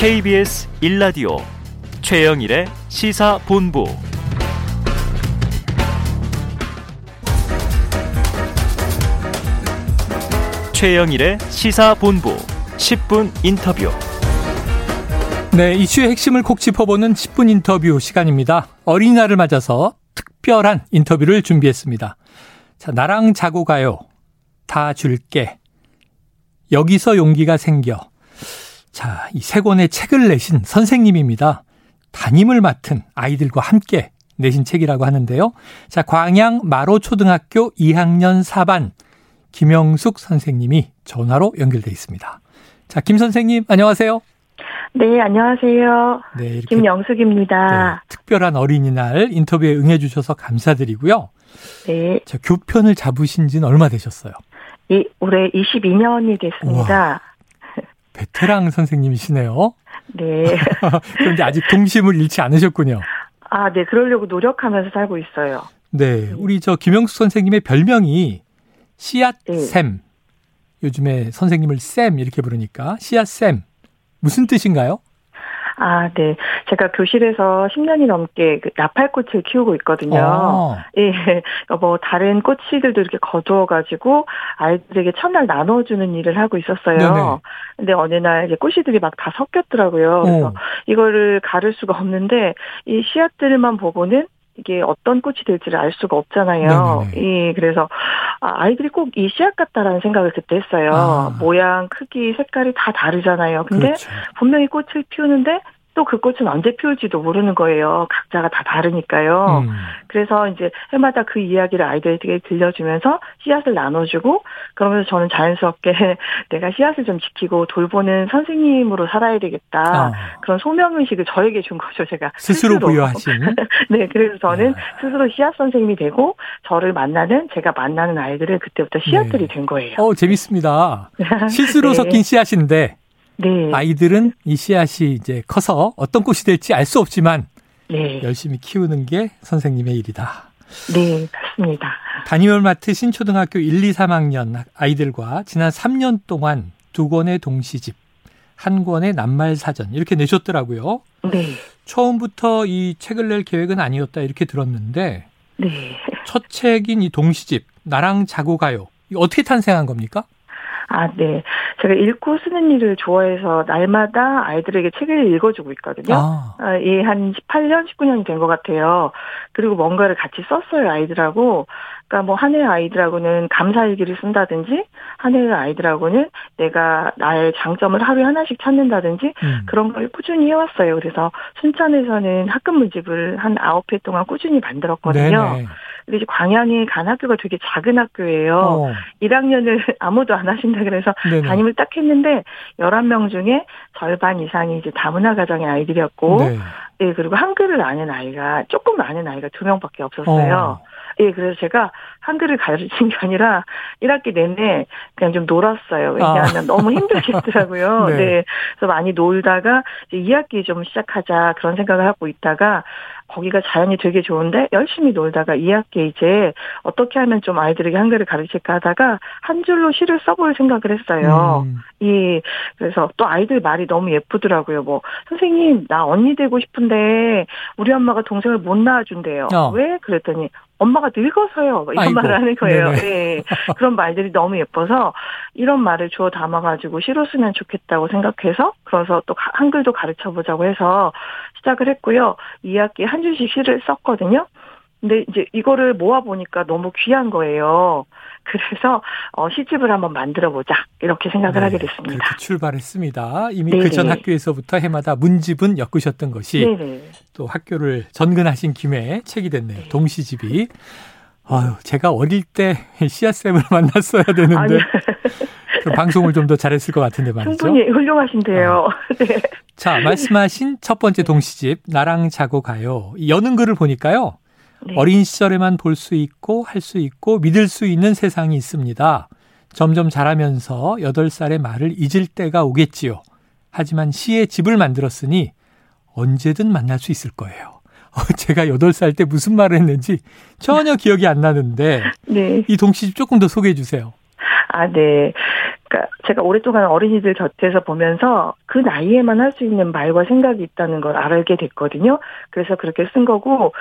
KBS 1라디오 최영일의 시사본부 최영일의 시사본부 10분 인터뷰 네, 이슈의 핵심을 콕 짚어보는 10분 인터뷰 시간입니다. 어린이날을 맞아서 특별한 인터뷰를 준비했습니다. 자, 나랑 자고 가요. 다 줄게. 여기서 용기가 생겨. 자, 이 세 권의 책을 내신 선생님입니다. 담임을 맡은 아이들과 함께 내신 책이라고 하는데요. 자, 광양 마로 초등학교 2학년 4반 김영숙 선생님이 전화로 연결돼 있습니다. 자, 김 선생님, 안녕하세요. 네, 안녕하세요. 네, 김영숙입니다. 네, 특별한 어린이날 인터뷰에 응해주셔서 감사드리고요. 네. 자, 교편을 잡으신 지는 얼마 되셨어요? 이, 올해 22년이 됐습니다. 우와, 베테랑 선생님이시네요. 네. 그런데 아직 동심을 잃지 않으셨군요. 아, 네. 그러려고 노력하면서 살고 있어요. 네. 우리 저 김영숙 선생님의 별명이 씨앗샘. 네. 요즘에 선생님을 쌤 이렇게 부르니까 씨앗샘. 무슨 뜻인가요? 아, 네. 제가 교실에서 10년이 넘게 그 나팔꽃을 키우고 있거든요. 아. 예. 그러니까 뭐 다른 꽃씨들도 이렇게 거두어가지고 아이들에게 첫날 나눠주는 일을 하고 있었어요. 네네. 근데 어느 날 이제 꽃씨들이 막 다 섞였더라고요. 그래서 오. 이거를 가를 수가 없는데 이 씨앗들만 보고는 이게 어떤 꽃이 될지를 알 수가 없잖아요. 네네네. 예, 그래서 아, 아이들이 꼭 이 씨앗 같다라는 생각을 그때 했어요. 아. 모양, 크기, 색깔이 다 다르잖아요. 근데 그렇죠. 분명히 꽃을 피우는데 또 그 꽃은 언제 피울지도 모르는 거예요. 각자가 다 다르니까요. 음. 그래서 이제 해마다 그 이야기를 아이들에게 들려주면서 씨앗을 나눠주고 그러면서 저는 자연스럽게 내가 씨앗을 좀 지키고 돌보는 선생님으로 살아야 되겠다. 아. 그런 소명의식을 저에게 준 거죠. 제가 스스로, 스스로. 부여하신. 네. 그래서 저는 아. 스스로 씨앗 선생님이 되고 저를 만나는 제가 만나는 아이들을 그때부터 씨앗들이 네. 된 거예요. 어, 재밌습니다. 실수로 네. 섞인 씨앗인데 네. 아이들은 이 씨앗이 이제 커서 어떤 꽃이 될지 알 수 없지만 네. 열심히 키우는 게 선생님의 일이다. 네, 맞습니다. 담임을 맡으신 초등학교 1, 2, 3학년 아이들과 지난 3년 동안 두 권의 동시집, 한 권의 낱말 사전 이렇게 내셨더라고요. 네. 처음부터 이 책을 낼 계획은 아니었다 이렇게 들었는데 네. 첫 책인 이 동시집 나랑 자고 가요. 어떻게 탄생한 겁니까? 아, 네. 제가 읽고 쓰는 일을 좋아해서 날마다 아이들에게 책을 읽어주고 있거든요. 아. 아 예, 한 18년, 19년이 된 것 같아요. 그리고 뭔가를 같이 썼어요, 아이들하고. 그러니까 뭐 한 해 아이들하고는 감사일기를 쓴다든지 한 해 아이들하고는 내가 나의 장점을 하루에 하나씩 찾는다든지 음. 그런 걸 꾸준히 해왔어요. 그래서 순천에서는 학급 문집을 한 아홉 회 동안 꾸준히 만들었거든요. 네네. 근데 이제 광양에 간 학교가 되게 작은 학교예요. 어. 1학년을 아무도 안 하신다 그래서 네네. 담임을 딱 했는데 11명 중에 절반 이상이 이제 다문화 가정의 아이들이었고 네. 예, 그리고 한글을 아는 아이가 조금 아는 아이가 두 명밖에 없었어요. 어. 예, 그래서 제가 한글을 가르친 게 아니라 1학기 내내 그냥 좀 놀았어요. 왜냐하면 아. 너무 힘들겠더라고요. 네. 네. 그래서 많이 놀다가 이제 2학기 좀 시작하자 그런 생각을 하고 있다가 거기가 자연이 되게 좋은데 열심히 놀다가 2학기 이제 어떻게 하면 좀 아이들에게 한글을 가르칠까 하다가 한 줄로 시를 써볼 생각을 했어요. 음. 예. 그래서 또 아이들 말이 너무 예쁘더라고요. 뭐 선생님 나 언니 되고 싶은데 우리 엄마가 동생을 못 낳아준대요. 어. 왜? 그랬더니 엄마가 늙어서요. 이런 아이고. 말을 하는 거예요. 네. 그런 말들이 너무 예뻐서 이런 말을 주워 담아가지고 시로 쓰면 좋겠다고 생각해서 그래서 또 한글도 가르쳐 보자고 해서 시작을 했고요. 2학기 한 줄씩 시를 썼거든요. 근데 이제 이거를 모아 보니까 너무 귀한 거예요. 그래서 어, 시집을 한번 만들어 보자 이렇게 생각을 네, 하게 됐습니다. 그렇게 출발했습니다. 이미 그 전 학교에서부터 해마다 문집은 엮으셨던 것이 네네. 또 학교를 전근하신 김에 책이 됐네요. 네. 동시집이. 아유, 제가 어릴 때 씨앗쌤을 만났어야 되는데 그 방송을 좀 더 잘했을 것 같은데 말이죠. 충분히 훌륭하신데요. 어. 네. 자, 말씀하신 첫 번째 동시집 나랑 자고 가요. 여는 글을 보니까요. 네. 어린 시절에만 볼 수 있고 할 수 있고 믿을 수 있는 세상이 있습니다. 점점 자라면서 8살의 말을 잊을 때가 오겠지요. 하지만 시의 집을 만들었으니 언제든 만날 수 있을 거예요. 어, 제가 8살 때 무슨 말을 했는지 전혀 기억이 안 나는데 네. 이 동시집 조금 더 소개해 주세요. 아, 네. 그러니까 제가 오랫동안 어린이들 곁에서 보면서 그 나이에만 할 수 있는 말과 생각이 있다는 걸 알게 됐거든요. 그래서 그렇게 쓴 거고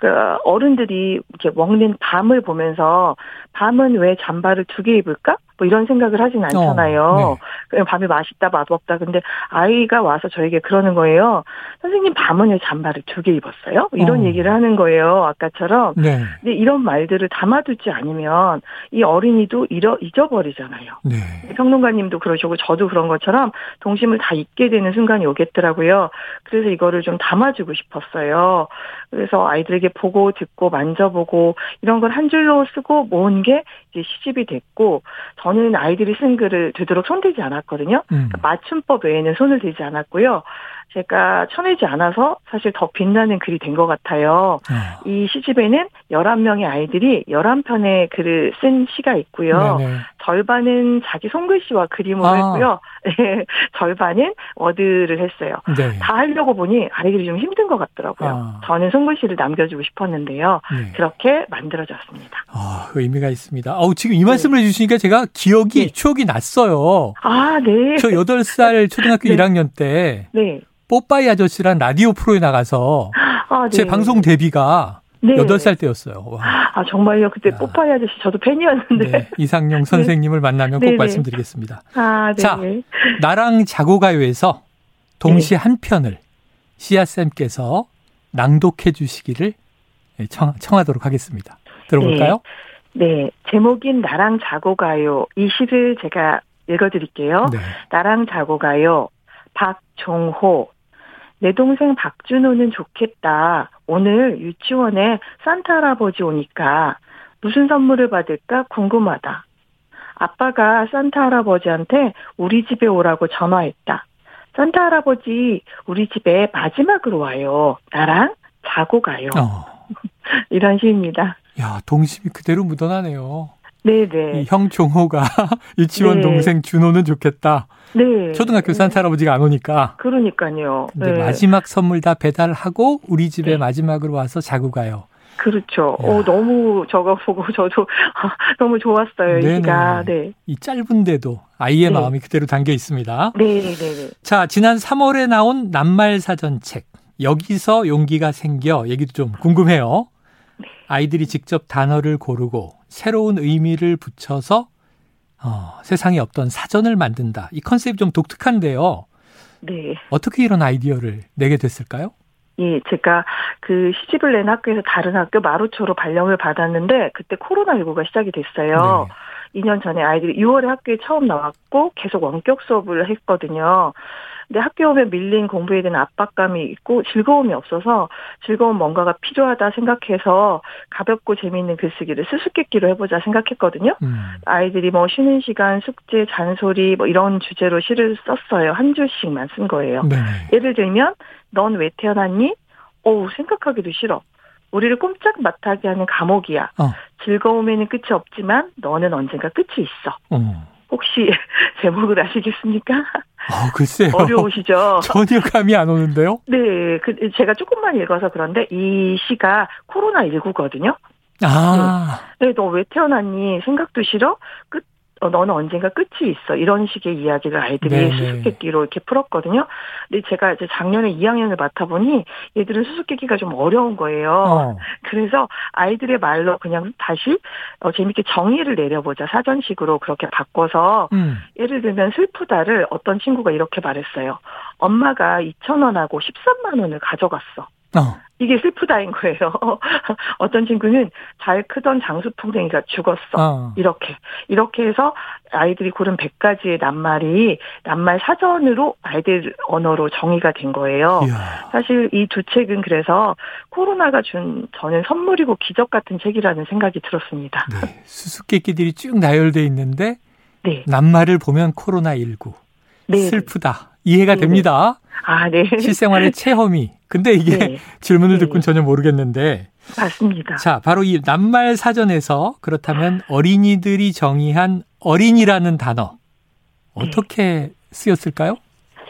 그 어른들이 이렇게 먹는 밤을 보면서 밤은 왜 잠바를 두 개 입을까? 뭐 이런 생각을 하진 않잖아요. 어, 네. 그냥 밤이 맛있다 맛없다. 근데 아이가 와서 저에게 그러는 거예요. 선생님 밤은 왜 잠바를 두 개 입었어요? 이런 어. 얘기를 하는 거예요. 아까처럼. 네. 근데 이런 말들을 담아두지 않으면 이 어린이도 잃어 잊어버리잖아요. 네. 평론가님도 그러시고 저도 그런 것처럼 동심을 다 잊게 되는 순간이 오겠더라고요. 그래서 이거를 좀 담아주고 싶었어요. 그래서 아이들에게 보고 듣고 만져보고 이런 걸 한 줄로 쓰고 모은 게 이제 시집이 됐고 저는 아이들이 쓴 글을 되도록 손 대지 않았거든요. 음. 그러니까 맞춤법 외에는 손을 대지 않았고요. 제가 쳐내지 않아서 사실 더 빛나는 글이 된 것 같아요. 어. 이 시집에는 11명의 아이들이 11편의 글을 쓴 시가 있고요. 네네. 절반은 자기 손글씨와 그림으로 아. 했고요. 네, 절반은 워드를 했어요. 네. 다 하려고 보니 아이들이 좀 힘든 것 같더라고요. 아. 저는 손글씨를 남겨주고 싶었는데요. 네. 그렇게 만들어졌습니다. 아, 그 의미가 있습니다. 어 지금 이 말씀을 네. 해주시니까 제가 기억이, 네. 추억이 났어요. 아, 네. 저 8살 초등학교 1학년 때. 네. 뽀빠이 아저씨란 라디오 프로에 나가서 아, 네. 제 방송 데뷔가 네. 8살 때였어요. 와. 아, 정말요? 그때 야. 뽀빠이 아저씨 저도 팬이었는데. 네. 이상용 네. 선생님을 네. 만나면 꼭 네, 네. 말씀드리겠습니다. 아, 네. 자, 나랑 자고가요에서 동시 한 편을 시아쌤께서 낭독해 주시기를 청, 청하도록 하겠습니다. 들어볼까요? 네. 제목인 나랑 자고가요. 이 시를 제가 읽어드릴게요. 나랑 자고가요. 박종호, 내 동생 박준호는 좋겠다. 오늘 유치원에 산타 할아버지 오니까 무슨 선물을 받을까 궁금하다. 아빠가 산타 할아버지한테 우리 집에 오라고 전화했다. 산타 할아버지 우리 집에 마지막으로 와요. 나랑 자고 가요. 어. 이런 시입니다. 야, 동심이 그대로 묻어나네요. 네네. 형 종호가 유치원 네. 동생 준호는 좋겠다. 네. 초등학교 산타 할아버지가 안 오니까. 그러니까요. 근데 네. 마지막 선물 다 배달하고 우리 집에 네. 마지막으로 와서 자고 가요. 그렇죠. 어, 너무 저거 보고 저도 너무 좋았어요. 이가 네. 이 짧은데도 아이의 네. 마음이 그대로 담겨 있습니다. 네, 네, 네. 자, 지난 3월에 나온 낱말 사전 책. 여기서 용기가 생겨 얘기도 좀 궁금해요. 네. 아이들이 직접 단어를 고르고 새로운 의미를 붙여서 어, 세상에 없던 사전을 만든다. 이 컨셉이 좀 독특한데요. 네. 어떻게 이런 아이디어를 내게 됐을까요? 예, 제가 그 시집을 낸 학교에서 다른 학교 마루초로 발령을 받았는데 그때 코로나19가 시작이 됐어요. 네. 2년 전에 아이들이 6월에 학교에 처음 나왔고 계속 원격 수업을 했거든요. 근데 학교 오면 밀린 공부에 대한 압박감이 있고 즐거움이 없어서 즐거운 뭔가가 필요하다 생각해서 가볍고 재미있는 글쓰기를 수수께끼로 해보자 생각했거든요. 음. 아이들이 뭐 쉬는 시간, 숙제, 잔소리 뭐 이런 주제로 시를 썼어요. 한 줄씩만 쓴 거예요. 네 예를 들면 넌 왜 태어났니? 어우 생각하기도 싫어. 우리를 꼼짝 못하게 하는 감옥이야. 어. 즐거움에는 끝이 없지만 너는 언젠가 끝이 있어. 어. 혹시 제목을 아시겠습니까? 어, 글쎄요. 어려우시죠? 전혀 감이 안 오는데요? 네, 그, 제가 조금만 읽어서 그런데 이 시가 코로나 19거든요. 아. 네, 너 왜 태어났니? 생각도 싫어? 끝, 어, 너는 언젠가 끝이 있어. 이런 식의 이야기를 아이들이 네네. 수수께끼로 이렇게 풀었거든요. 근데 제가 이제 작년에 2학년을 맡아보니 얘들은 수수께끼가 좀 어려운 거예요. 어. 그래서 아이들의 말로 그냥 다시 어, 재밌게 정의를 내려보자. 사전식으로 그렇게 바꿔서 음. 예를 들면 슬프다를 어떤 친구가 이렇게 말했어요. 엄마가 2천원하고 13만 원을 가져갔어. 어. 이게 슬프다인 거예요. 어떤 친구는 잘 크던 장수풍뎅이가 죽었어. 어. 이렇게. 이렇게 해서 아이들이 고른 100가지의 낱말이 낱말 사전으로 아이들 언어로 정의가 된 거예요. 이야. 사실 이 두 책은 그래서 코로나가 준 저는 선물이고 기적 같은 책이라는 생각이 들었습니다. 네. 수수께끼들이 쭉 나열돼 있는데 네. 낱말을 보면 코로나19. 네. 슬프다. 이해가 네. 됩니다. 아, 네. 실생활의 체험이. 근데 이게 네. 질문을 듣고는 네. 전혀 모르겠는데. 맞습니다. 자, 바로 이 낱말 사전에서 그렇다면 어린이들이 정의한 어린이라는 단어 어떻게 쓰였을까요?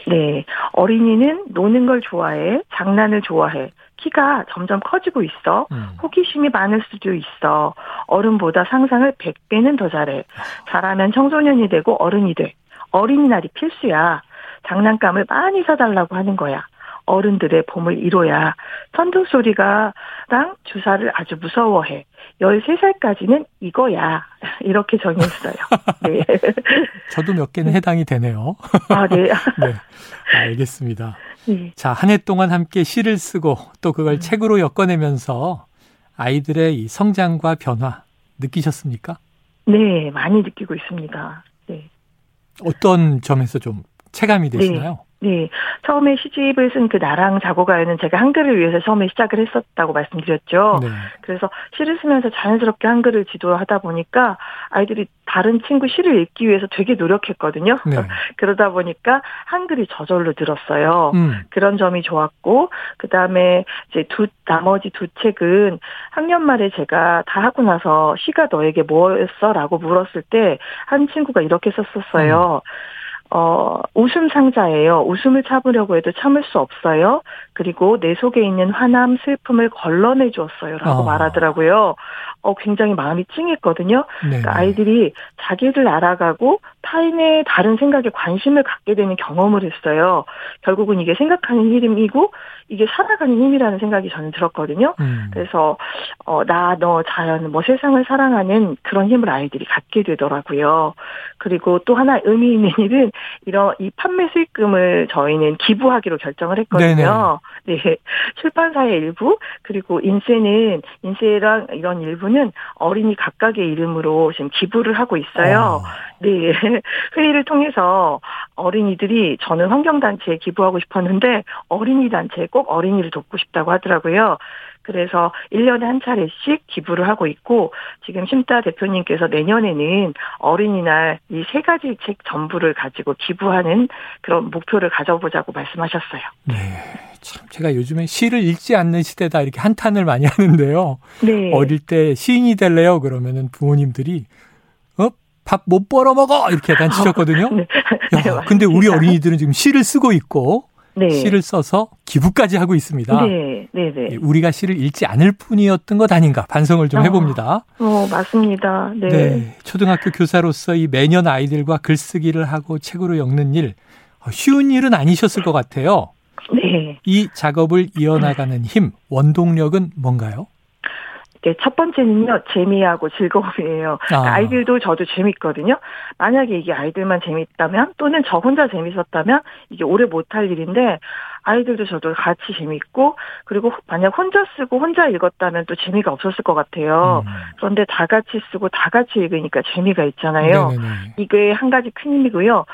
네. 어린이는 노는 걸 좋아해, 장난을 좋아해. 키가 점점 커지고 있어. 음. 호기심이 많을 수도 있어. 어른보다 상상을 100배는 더 잘해. 잘하면 청소년이 되고 어른이 돼. 어린이날이 필수야. 장난감을 많이 사달라고 하는 거야. 어른들의 봄을 이뤄야 선도 소리가랑 주사를 아주 무서워해. 13살까지는 이거야. 이렇게 정했어요. 네. 저도 몇 개는 해당이 되네요. 아, 네. 네. 알겠습니다. 네. 자, 한 해 동안 함께 시를 쓰고 또 그걸 음. 책으로 엮어내면서 아이들의 이 성장과 변화 느끼셨습니까? 네, 많이 느끼고 있습니다. 네. 어떤 점에서 좀 체감이 되시나요? 네. 네. 처음에 시집을 쓴 그 나랑 자고 가요는 제가 한글을 위해서 처음에 시작을 했었다고 말씀드렸죠. 네. 그래서 시를 쓰면서 자연스럽게 한글을 지도하다 보니까 아이들이 다른 친구 시를 읽기 위해서 되게 노력했거든요. 네. 그러다 보니까 한글이 저절로 들었어요. 음. 그런 점이 좋았고, 그 다음에 이제 두, 나머지 두 책은 학년 말에 제가 다 하고 나서 시가 너에게 뭐였어? 라고 물었을 때 한 친구가 이렇게 썼었어요. 음. 어, 웃음 상자예요. 웃음을 참으려고 해도 참을 수 없어요. 그리고 내 속에 있는 화남, 슬픔을 걸러내 주었어요. 라고 어. 말하더라고요. 어, 굉장히 마음이 찡했거든요. 그러니까 아이들이 자기를 알아가고 타인의 다른 생각에 관심을 갖게 되는 경험을 했어요. 결국은 이게 생각하는 힘이고 이게 살아가는 힘이라는 생각이 저는 들었거든요. 음. 그래서 어, 나, 너, 자연, 뭐 세상을 사랑하는 그런 힘을 아이들이 갖게 되더라고요. 그리고 또 하나 의미 있는 일은 이런 이 판매 수익금을 저희는 기부하기로 결정을 했거든요. 네네. 네. 출판사의 일부 그리고 인쇄는 인쇄랑 이런 일부는 어린이 각각의 이름으로 지금 기부를 하고 있어요. 어. 네. 회의를 통해서 어린이들이 저는 환경단체에 기부하고 싶었는데 어린이 단체에 꼭 어린이를 돕고 싶다고 하더라고요. 그래서 1년에 한 차례씩 기부를 하고 있고 지금 심다 대표님께서 내년에는 어린이날 이 세 가지 책 전부를 가지고 기부하는 그런 목표를 가져보자고 말씀하셨어요. 네. 참 제가 요즘에 시를 읽지 않는 시대다 이렇게 한탄을 많이 하는데요. 네. 어릴 때 시인이 될래요 그러면은 부모님들이 어? 밥 못 벌어 먹어 이렇게 약간 치셨거든요. 네. 야, 근데 우리 어린이들은 지금 시를 쓰고 있고 네. 시를 써서 기부까지 하고 있습니다. 네, 네, 네. 우리가 시를 읽지 않을 뿐이었던 것 아닌가 반성을 좀 해봅니다. 어, 어 맞습니다. 네. 네. 초등학교 교사로서 이 매년 아이들과 글쓰기를 하고 책으로 엮는 일 어, 쉬운 일은 아니셨을 것 같아요. 네. 이 작업을 이어나가는 힘, 원동력은 뭔가요? 네, 첫 번째는요, 재미하고 즐거움이에요. 아. 이들도 저도 재밌거든요. 만약에 이게 아이들만 재밌다면, 또는 저 혼자 재밌었다면, 이게 오래 못할 일인데, 아이들도 저도 같이 재밌고, 그리고 만약 혼자 쓰고 혼자 읽었다면 또 재미가 없었을 것 같아요. 음. 그런데 다 같이 쓰고 다 같이 읽으니까 재미가 있잖아요. 네네네. 이게 한 가지 큰 힘이고요.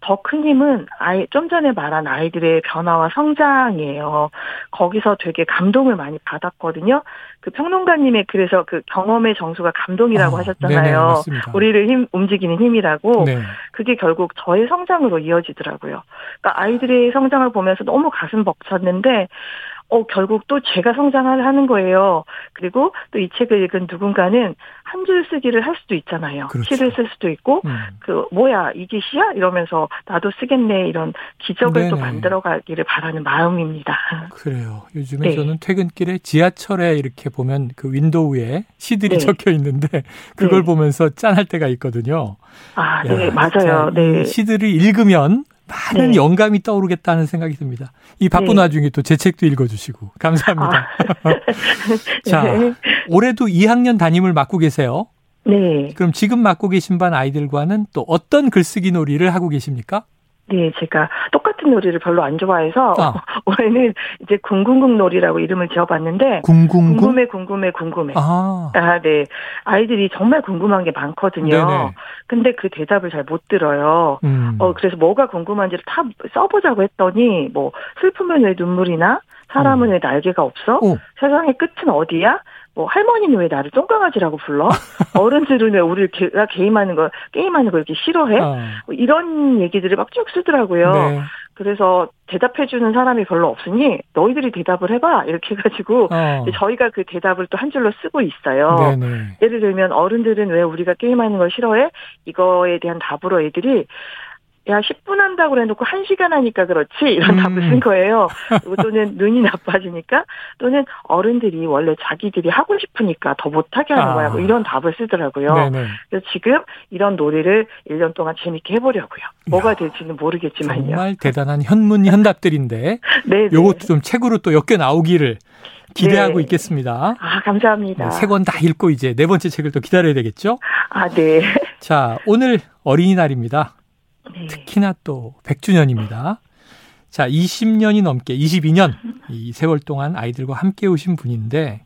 더 큰 힘은 아이 좀 전에 말한 아이들의 변화와 성장이에요. 거기서 되게 감동을 많이 받았거든요. 그 평론가님의 그래서 그 경험의 정수가 감동이라고 아, 하셨잖아요. 네네, 우리를 힘 움직이는 힘이라고. 네. 그게 결국 저의 성장으로 이어지더라고요. 그러니까 아이들의 성장을 보면서 너무 가슴 벅찼는데 어, 결국 또 제가 성장을 하는 거예요. 그리고 또 이 책을 읽은 누군가는 한 줄 쓰기를 할 수도 있잖아요. 그렇죠. 시를 쓸 수도 있고, 음. 그, 뭐야, 이게 시야? 이러면서 나도 쓰겠네. 이런 기적을 네네. 또 만들어 가기를 바라는 마음입니다. 그래요. 요즘에 네. 저는 퇴근길에 지하철에 이렇게 보면 그 윈도우에 시들이 네. 적혀 있는데, 그걸 네. 보면서 짠할 때가 있거든요. 아, 네, 야, 맞아요. 네. 시들을 읽으면 많은 네. 영감이 떠오르겠다는 생각이 듭니다. 이 바쁜 네. 와중에 또 제 책도 읽어주시고 감사합니다. 아. 자, 네. 올해도 2학년 담임을 맡고 계세요. 네. 그럼 지금 맡고 계신 반 아이들과는 또 어떤 글쓰기 놀이를 하고 계십니까? 네, 제가 똑같은 놀이를 별로 안 좋아해서 아. 올해는 이제 궁궁궁 놀이라고 이름을 지어봤는데 궁궁궁? 궁금해 궁금해 궁금해. 아. 아, 네. 아이들이 정말 궁금한 게 많거든요. 네네. 근데 그 대답을 잘 못 들어요. 음. 어 그래서 뭐가 궁금한지를 다 써보자고 했더니 뭐 슬픔은 왜 눈물이나 사람은 음. 왜 날개가 없어? 오. 세상의 끝은 어디야? 뭐 할머니는 왜 나를 똥강아지라고 불러? 어른들은 왜 우리를 게, 게임하는 거 게임하는 거 이렇게 싫어해? 어. 뭐 이런 얘기들을 막 쭉 쓰더라고요. 네. 그래서 대답해주는 사람이 별로 없으니 너희들이 대답을 해봐 이렇게 해가지고 어. 저희가 그 대답을 또 한 줄로 쓰고 있어요. 네네. 예를 들면 어른들은 왜 우리가 게임하는 걸 싫어해? 이거에 대한 답으로 애들이 야 10분 한다고 그래놓고 1시간 하니까 그렇지 이런 음. 답을 쓴 거예요. 그리고 또는 눈이 나빠지니까 또는 어른들이 원래 자기들이 하고 싶으니까 더 못하게 하는 아. 거야 뭐 이런 답을 쓰더라고요. 네네. 그래서 지금 이런 놀이를 1년 동안 재밌게 해보려고요. 뭐가 될지는 모르겠지만요. 정말 대단한 현문 현답들인데 네, 요것도 좀 책으로 또 엮여 나오기를 기대하고 네. 있겠습니다. 아, 감사합니다. 네, 세권 다 읽고 이제 네 번째 책을 또 기다려야 되겠죠? 아, 네. 자, 오늘 어린이날입니다. 네. 특히나 또 100주년입니다. 자, 20년이 넘게 22년 이 세월 동안 아이들과 함께 오신 분인데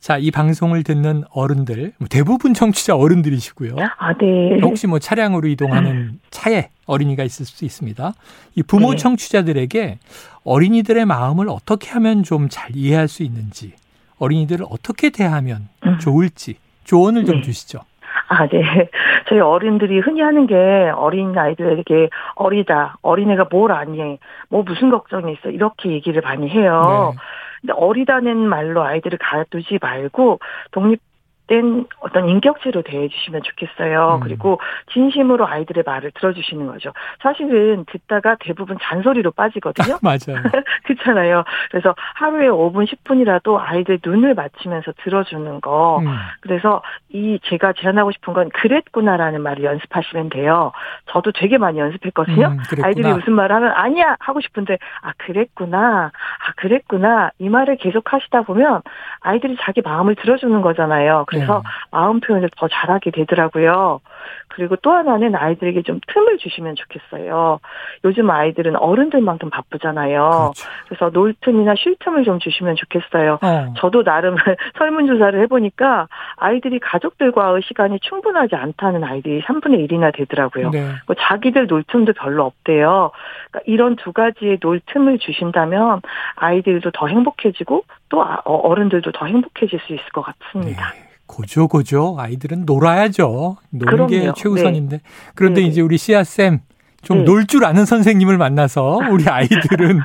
자, 이 방송을 듣는 어른들, 뭐 대부분 청취자 어른들이시고요. 아, 네. 혹시 뭐 차량으로 이동하는 차에 어린이가 있을 수 있습니다. 이 부모 네. 청취자들에게 어린이들의 마음을 어떻게 하면 좀 잘 이해할 수 있는지, 어린이들을 어떻게 대하면 음. 좋을지 조언을 좀 네. 주시죠. 아, 네. 저희 어른들이 흔히 하는 게 어린 아이들에게 어리다, 어린애가 뭘 아니, 뭐 무슨 걱정이 있어, 이렇게 얘기를 많이 해요. 네. 근데 어리다는 말로 아이들을 가두지 말고 독립 된 어떤 인격체로 대해주시면 좋겠어요. 음. 그리고 진심으로 아이들의 말을 들어주시는 거죠. 사실은 듣다가 대부분 잔소리로 빠지거든요. 맞아요. 그렇잖아요. 그래서 하루에 5분, 10분이라도 아이들 눈을 맞추면서 들어주는 거. 음. 그래서 이 제가 제안하고 싶은 건 그랬구나라는 말을 연습하시면 돼요. 저도 되게 많이 연습했거든요. 음, 아이들이 무슨 말을 하면 아니야 하고 싶은데 아 그랬구나, 아 그랬구나 이 말을 계속 하시다 보면 아이들이 자기 마음을 들어주는 거잖아요. 그래서 네. 마음 표현을 더 잘하게 되더라고요. 그리고 또 하나는 아이들에게 좀 틈을 주시면 좋겠어요. 요즘 아이들은 어른들만큼 바쁘잖아요. 그렇죠. 그래서 놀 틈이나 쉴 틈을 좀 주시면 좋겠어요. 어. 저도 나름 설문조사를 해보니까 아이들이 가족들과의 시간이 충분하지 않다는 아이들이 3분의 1이나 되더라고요. 네. 뭐 자기들 놀 틈도 별로 없대요. 그러니까 이런 두 가지의 놀 틈을 주신다면 아이들도 더 행복해지고 또 아, 어, 어른들도 더 행복해질 수 있을 것 같습니다. 네. 고죠, 고죠. 아이들은 놀아야죠. 노는 게 최우선인데. 네. 그런데 네. 이제 우리 씨앗쌤, 좀 놀줄 네. 아는 선생님을 만나서 우리 아이들은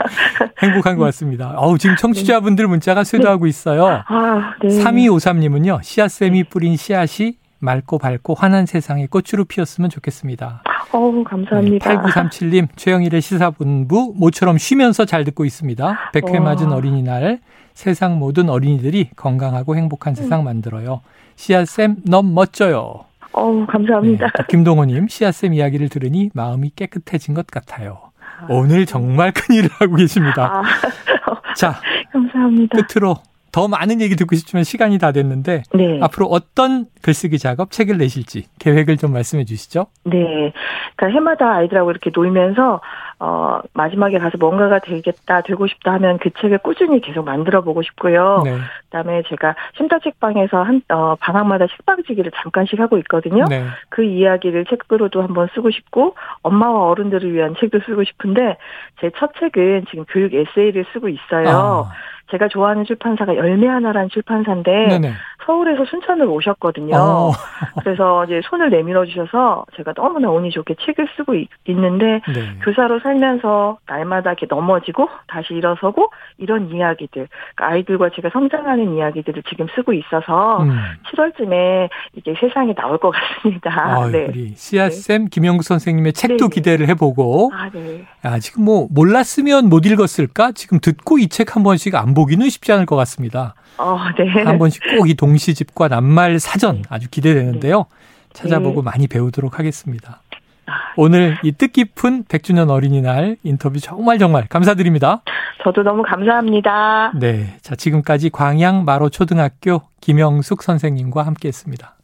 행복한 것 같습니다. 어우, 지금 청취자분들 문자가 쇄도하고 있어요. 아, 네. 3253님은요, 씨앗쌤이 뿌린 씨앗이 맑고 밝고 환한 세상에 꽃으로 피었으면 좋겠습니다. 어우, 감사합니다. 네, 8937님, 최영일의 시사본부, 모처럼 쉬면서 잘 듣고 있습니다. 100회 맞은 어린이날, 세상 모든 어린이들이 건강하고 행복한 세상 음. 만들어요. 씨앗쌤 너무 멋져요. 어우, 감사합니다. 네, 김동호님, 씨앗쌤 이야기를 들으니 마음이 깨끗해진 것 같아요. 아, 오늘 정말 큰일을 하고 계십니다. 아, 자, 감사합니다. 끝으로 더 많은 얘기 듣고 싶지만 시간이 다 됐는데 네. 앞으로 어떤 글쓰기 작업 책을 내실지 계획을 좀 말씀해 주시죠. 네. 그러니까 해마다 아이들하고 이렇게 놀면서 어 마지막에 가서 뭔가가 되겠다 되고 싶다 하면 그 책을 꾸준히 계속 만들어 보고 싶고요. 네. 그다음에 제가 쉼터 책방에서 한 어, 방학마다 책방지기를 잠깐씩 하고 있거든요. 네. 그 이야기를 책으로도 한번 쓰고 싶고 엄마와 어른들을 위한 책도 쓰고 싶은데 제 첫 책은 지금 교육 에세이를 쓰고 있어요. 아. 제가 좋아하는 출판사가 열매 하나란 출판사인데 네네. 서울에서 순천을 오셨거든요. 어. 그래서 이제 손을 내밀어 주셔서 제가 너무나 운이 좋게 책을 쓰고 있, 는데 네. 교사로 살면서 날마다 이렇게 넘어지고 다시 일어서고 이런 이야기들 그러니까 아이들과 제가 성장하는 이야기들을 지금 쓰고 있어서 음. 7월쯤에 이게 세상에 나올 것 같습니다. 아, 네. 우리 씨앗 쌤 네. 김영구 선생님의 책도 네. 기대를 해보고 아, 네. 아, 지금 뭐 몰랐으면 못 읽었을까? 지금 듣고 이 책 한 번씩 안 보기는 쉽지 않을 것 같습니다. 어, 네. 한 번씩 꼭 이 동시집과 낱말 사전 아주 기대되는데요. 네. 찾아보고 네. 많이 배우도록 하겠습니다. 아, 오늘 이 뜻깊은 100주년 어린이날 인터뷰 정말 정말 감사드립니다. 저도 너무 감사합니다. 네. 자, 지금까지 광양 마로 초등학교 김영숙 선생님과 함께 했습니다.